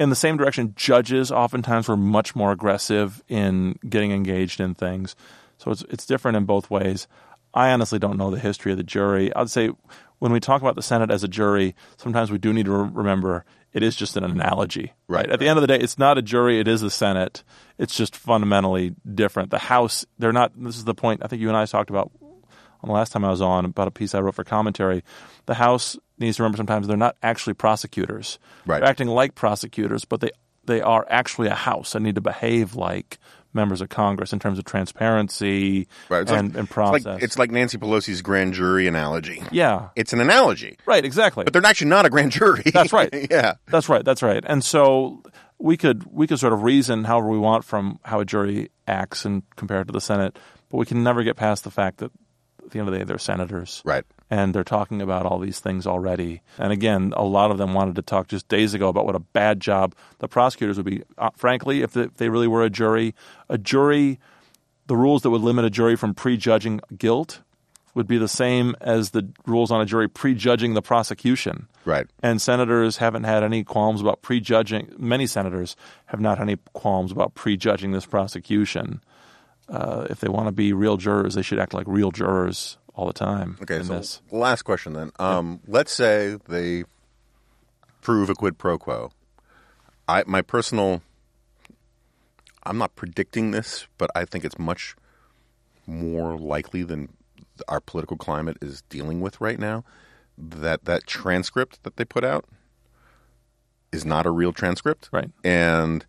In the same direction, judges oftentimes were much more aggressive in getting engaged in things. So it's it's different in both ways. I honestly don't know the history of the jury. I'd say when we talk about the Senate as a jury, sometimes we do need to re- remember it is just an analogy. Right, At the end of the day, it's not a jury, it is the Senate. It's just fundamentally different. The House, they're not, this is the point I think you and I talked about on the last time I was on about a piece I wrote for commentary. The House needs to remember sometimes they're not actually prosecutors. Right. They're acting like prosecutors, but they, they are actually a House and need to behave like members of Congress in terms of transparency Right. And, like, and it's like- process. It's like Nancy Pelosi's grand jury analogy. yeah. It's an analogy, Right, exactly. but they're actually not a grand jury. That's right. yeah. That's right. That's right. And so we could we could sort of reason however we want from how a jury acts and compare it to the Senate, but we can never get past the fact that at the end of the day they're senators. Right. And they're talking about all these things already. And again, a lot of them wanted to talk just days ago about what a bad job the prosecutors would be. Uh, frankly, if they, if they really were a jury, a jury, the rules that would limit a jury from prejudging guilt would be the same as the rules on a jury prejudging the prosecution. Right. And senators haven't had any qualms about prejudging. Many senators have not had any qualms about prejudging this prosecution. Uh, if they want to be real jurors, they should act like real jurors all the time. Okay, in so this. last question then. Um, Let's say they prove a quid pro quo. I my personal, I'm not predicting this, but I think it's much more likely than our political climate is dealing with right now. That that transcript that they put out is not a real transcript, Right. And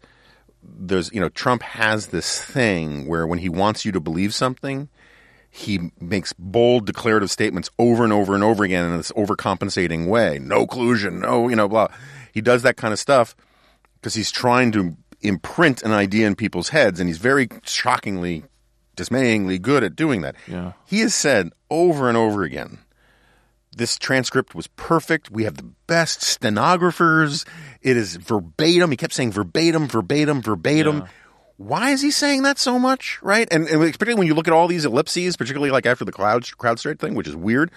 there's you know Trump has this thing where when he wants you to believe something he makes bold declarative statements over and over and over again in this overcompensating way. No collusion, no, you know, blah. He does that kind of stuff because he's trying to imprint an idea in people's heads, and he's very shockingly, dismayingly good at doing that. Yeah. He has said over and over again, this transcript was perfect. We have the best stenographers. It is verbatim. He kept saying verbatim, verbatim, verbatim. Yeah. Why is he saying that so much, right? And, and particularly when you look at all these ellipses, particularly like after the cloud CrowdStrike thing, which is weird.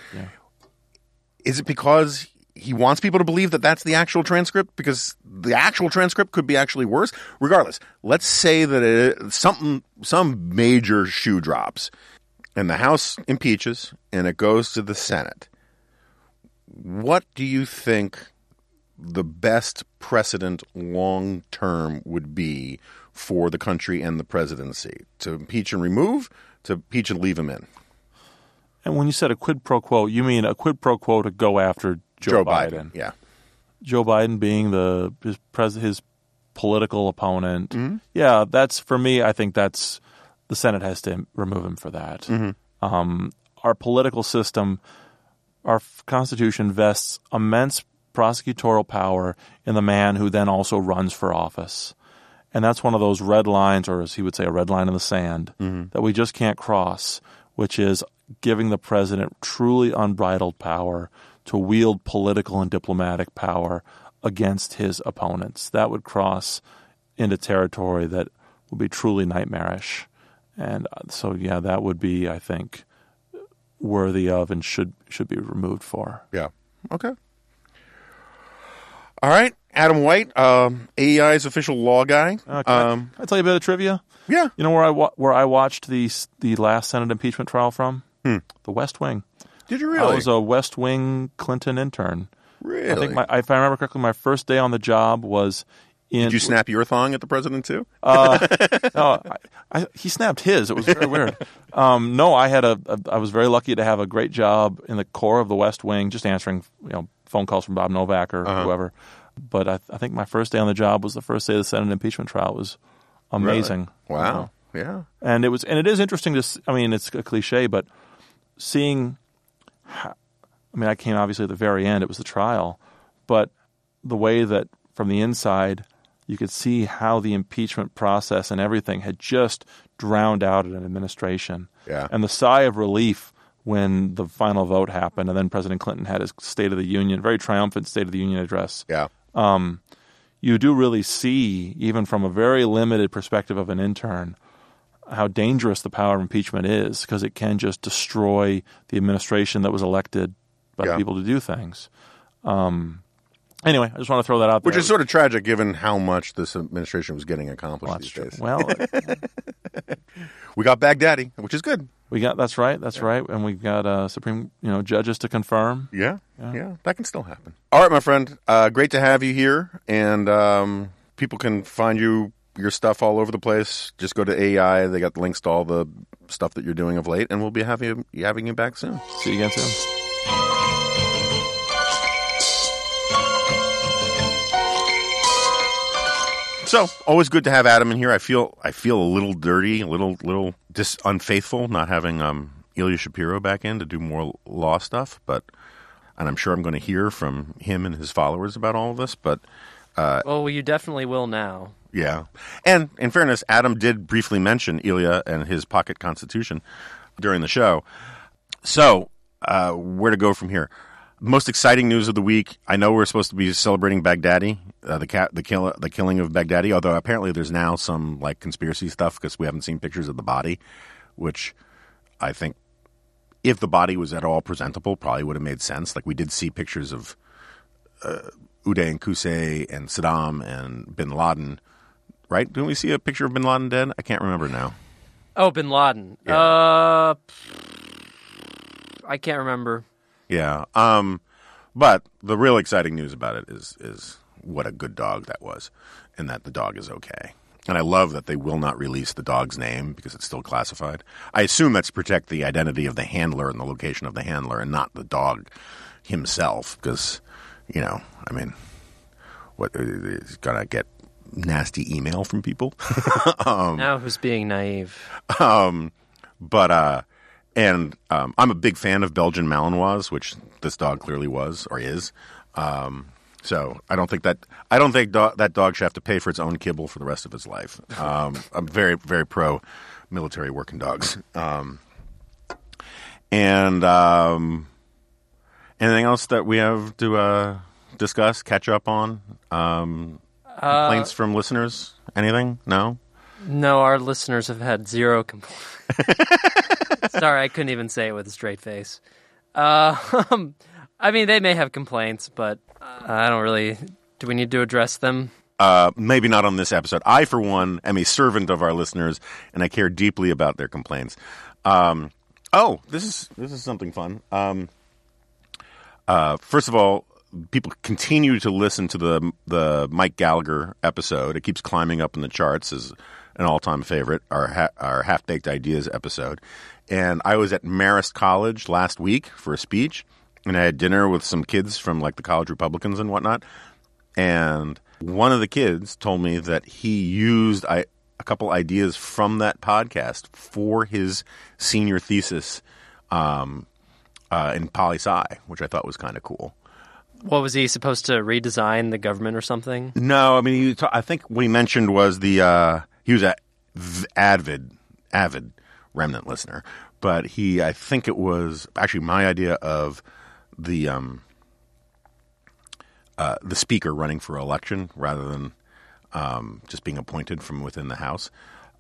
Is it because he wants people to believe that that's the actual transcript? Because the actual transcript could be actually worse. Regardless, let's say that it, something, some major shoe drops, and the House impeaches, and it goes to the Senate. What do you think the best precedent long term would be for the country and the presidency? To impeach and remove, to impeach and leave him in? And when you said a quid pro quo, you mean a quid pro quo to go after Joe, Biden. Yeah. Joe Biden being the his pres his political opponent. Mm-hmm. Yeah, that's for me. I think that's the Senate has to remove him for that. Mm-hmm. Um, our political system, our Constitution vests immense prosecutorial power in the man who then also runs for office. And that's one of those red lines, or as he would say, a red line in the sand, that we just can't cross, which is giving the president truly unbridled power to wield political and diplomatic power against his opponents. That would cross into territory that would be truly nightmarish. And uh, so, yeah, that would be, I think, worthy of and should should be removed for. Yeah. Okay. All right. Adam White, um, AEI's official law guy. Uh, can, I- um, can I tell you a bit of trivia? yeah. You know where I wa- where I watched the the last Senate impeachment trial from? Hmm. The West Wing. Did you really? I was a West Wing Clinton intern. Really? I think my, if I remember correctly, my first day on the job was in. Did you snap your thong at the president too? Uh, no, I, I, he snapped his. It was very weird. Um, no, I had a, a. I was very lucky to have a great job in the core of the West Wing, just answering you know phone calls from Bob Novak or Uh-huh. whoever. But I, I think my first day on the job was the first day of the Senate impeachment trial. It was amazing. Wow. Yeah. and it was and it is interesting to i mean it's a cliche but seeing how, i mean i came obviously at the very end it was the trial but the way that from the inside you could see how the impeachment process and everything had just drowned out an administration Yeah. and the sigh of relief when the final vote happened and then president clinton had his state of the union very triumphant state of the union address Yeah. You do really see, even from a very limited perspective of an intern, how dangerous the power of impeachment is because it can just destroy the administration that was elected by Yeah. people to do things. Um, anyway, I just want to throw that out there. Which is sort of tragic given how much this administration was getting accomplished well, these true. days. Well, We got Baghdadi, which is good. We got that's right, that's right, and we've got uh, Supreme, you know, judges to confirm. Yeah, yeah, that can still happen. All right, my friend. Uh, great to have you here, and um, people can find you your stuff all over the place. Just go to AEI; they got links to all the stuff that you're doing of late, and we'll be having you, having you back soon. See you again soon. So always good to have Adam in here. I feel I feel a little dirty, a little little dis unfaithful not having um, Ilya Shapiro back in to do more law stuff, but and I'm sure I'm going to hear from him and his followers about all of this. But well, you definitely will now. Yeah. And in fairness, Adam did briefly mention Ilya and his pocket constitution during the show. So, uh, where to go from here? Most exciting news of the week. I know we're supposed to be celebrating Baghdadi, uh, the cat, the kill, the killing of Baghdadi. Although apparently there's now some like conspiracy stuff because we haven't seen pictures of the body, which I think if the body was at all presentable, probably would have made sense. Like we did see pictures of uh, Uday and Qusay and Saddam and Bin Laden, right? Didn't we see a picture of Bin Laden dead? I can't remember now. Oh, Bin Laden. Yeah. Uh, I can't remember. Yeah. Um, but the real exciting news about it is is what a good dog that was, and that the dog is okay. And I love that they will not release the dog's name because it's still classified. I assume that's to protect the identity of the handler and the location of the handler, and not the dog himself. Because, you know, I mean, what is gonna get nasty email from people? Um, now who's being naive? um, but uh, and um, I'm a big fan of Belgian Malinois, which this dog clearly was or is. Um, so I don't think that I don't think do- that dog should have to pay for its own kibble for the rest of its life. Um, I'm very very pro military working dogs. Um, and um, anything else that we have to uh, discuss, catch up on? Um, complaints from listeners? Anything? No. No, our listeners have had zero complaints. Sorry, I couldn't even say it with a straight face. Uh, I mean, they may have complaints, but I don't really. Do we need to address them? Uh, maybe not on this episode. I, for one, am a servant of our listeners, and I care deeply about their complaints. Um, oh, this is this is something fun. Um, uh, first of all, people continue to listen to the the Mike Gallagher episode. It keeps climbing up in the charts as an all time favorite. Our ha- our half baked ideas episode, and I was at Marist College last week for a speech, and I had dinner with some kids from like the college Republicans and whatnot. And one of the kids told me that he used I, a couple ideas from that podcast for his senior thesis um, uh, in poli sci, which I thought was kind of cool. What was he supposed to redesign the government or something? No, I mean, he ta- I think what he mentioned was the uh, he was a v- avid, avid remnant listener, but he, I think it was actually my idea of the um, uh, the speaker running for election rather than um, just being appointed from within the House.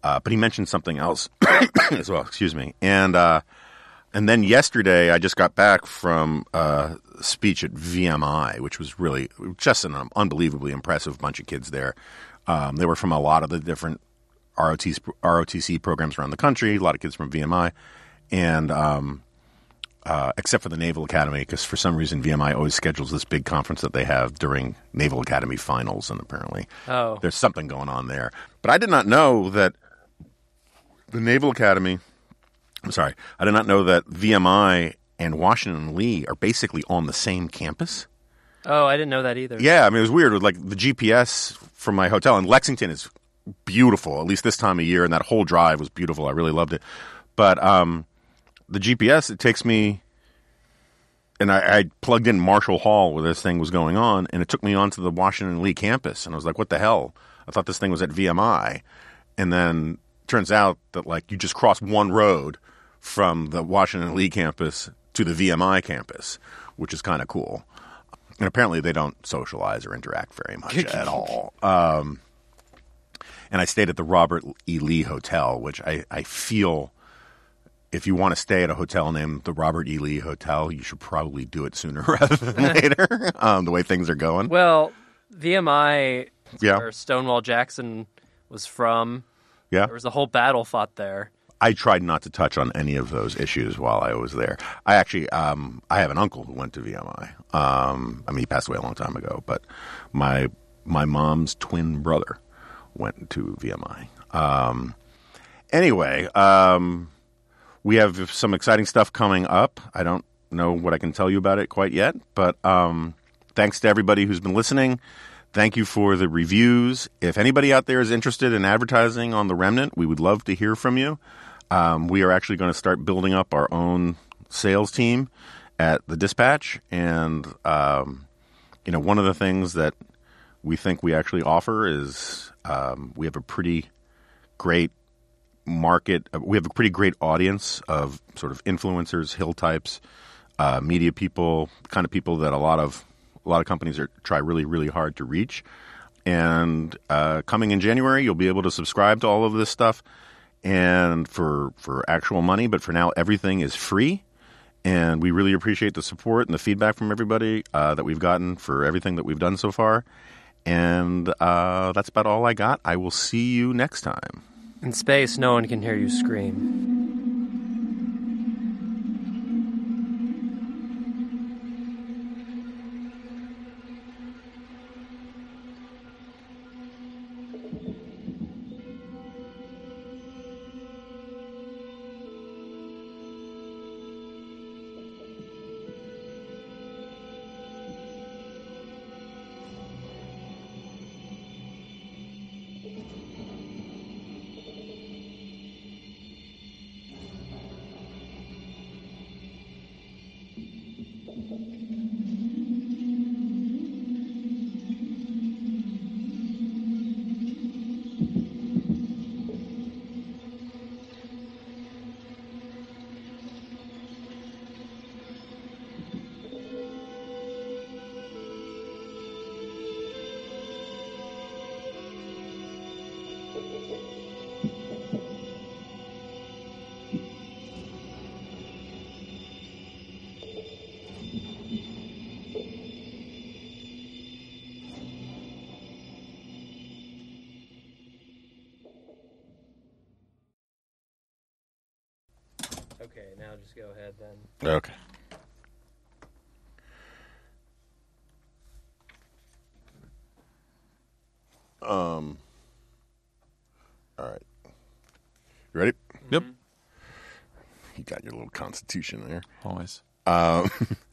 Uh, but he mentioned something else as well. Excuse me, and uh, and then yesterday I just got back from a speech at VMI, which was really just an unbelievably impressive bunch of kids there. Um, they were from a lot of the different ROTC, ROTC programs around the country. A lot of kids from VMI, and um, uh, except for the Naval Academy, because for some reason VMI always schedules this big conference that they have during Naval Academy finals, and apparently Oh. there's something going on there. But I did not know that the Naval Academy. I'm sorry, I did not know that VMI and Washington and Lee are basically on the same campus. Oh, I didn't know that either. Yeah, I mean it was weird. With like the GPS from my hotel in Lexington is beautiful, at least this time of year, and that whole drive was beautiful. I really loved it. But um, the GPS it takes me, and I, I plugged in Marshall Hall where this thing was going on, and it took me onto the Washington Lee campus, and I was like, "What the hell?" I thought this thing was at VMI, and then turns out that like you just cross one road from the Washington Lee campus to the VMI campus, which is kind of cool. And apparently they don't socialize or interact very much at all. Um, and I stayed at the Robert E. Lee Hotel, which I, I feel if you want to stay at a hotel named the Robert E. Lee Hotel, you should probably do it sooner rather than later, um, the way things are going. Well, VMI, Yeah. where Stonewall Jackson was from, Yeah. there was a whole battle fought there. I tried not to touch on any of those issues while I was there. I actually, um, I have an uncle who went to VMI. Um, I mean, he passed away a long time ago, but my my mom's twin brother went to VMI. Um, anyway, um, we have some exciting stuff coming up. I don't know what I can tell you about it quite yet, but um, thanks to everybody who's been listening. Thank you for the reviews. If anybody out there is interested in advertising on The Remnant, we would love to hear from you. Um, we are actually going to start building up our own sales team at the Dispatch, and um, you know, one of the things that we think we actually offer is um, we have a pretty great market. uh, We have a pretty great audience of sort of influencers, hill types, uh, media people, kind of people that a lot of a lot of companies are try really really hard to reach. And uh, coming in January, you'll be able to subscribe to all of this stuff, and for for actual money. But for now, everything is free. And we really appreciate the support and the feedback from everybody uh, that we've gotten for everything that we've done so far. And uh, that's about all I got. I will see you next time. In space, no one can hear you scream. Just go ahead then. Okay. Um. All right. You ready? Yep. You got your little constitution there. Always. Um,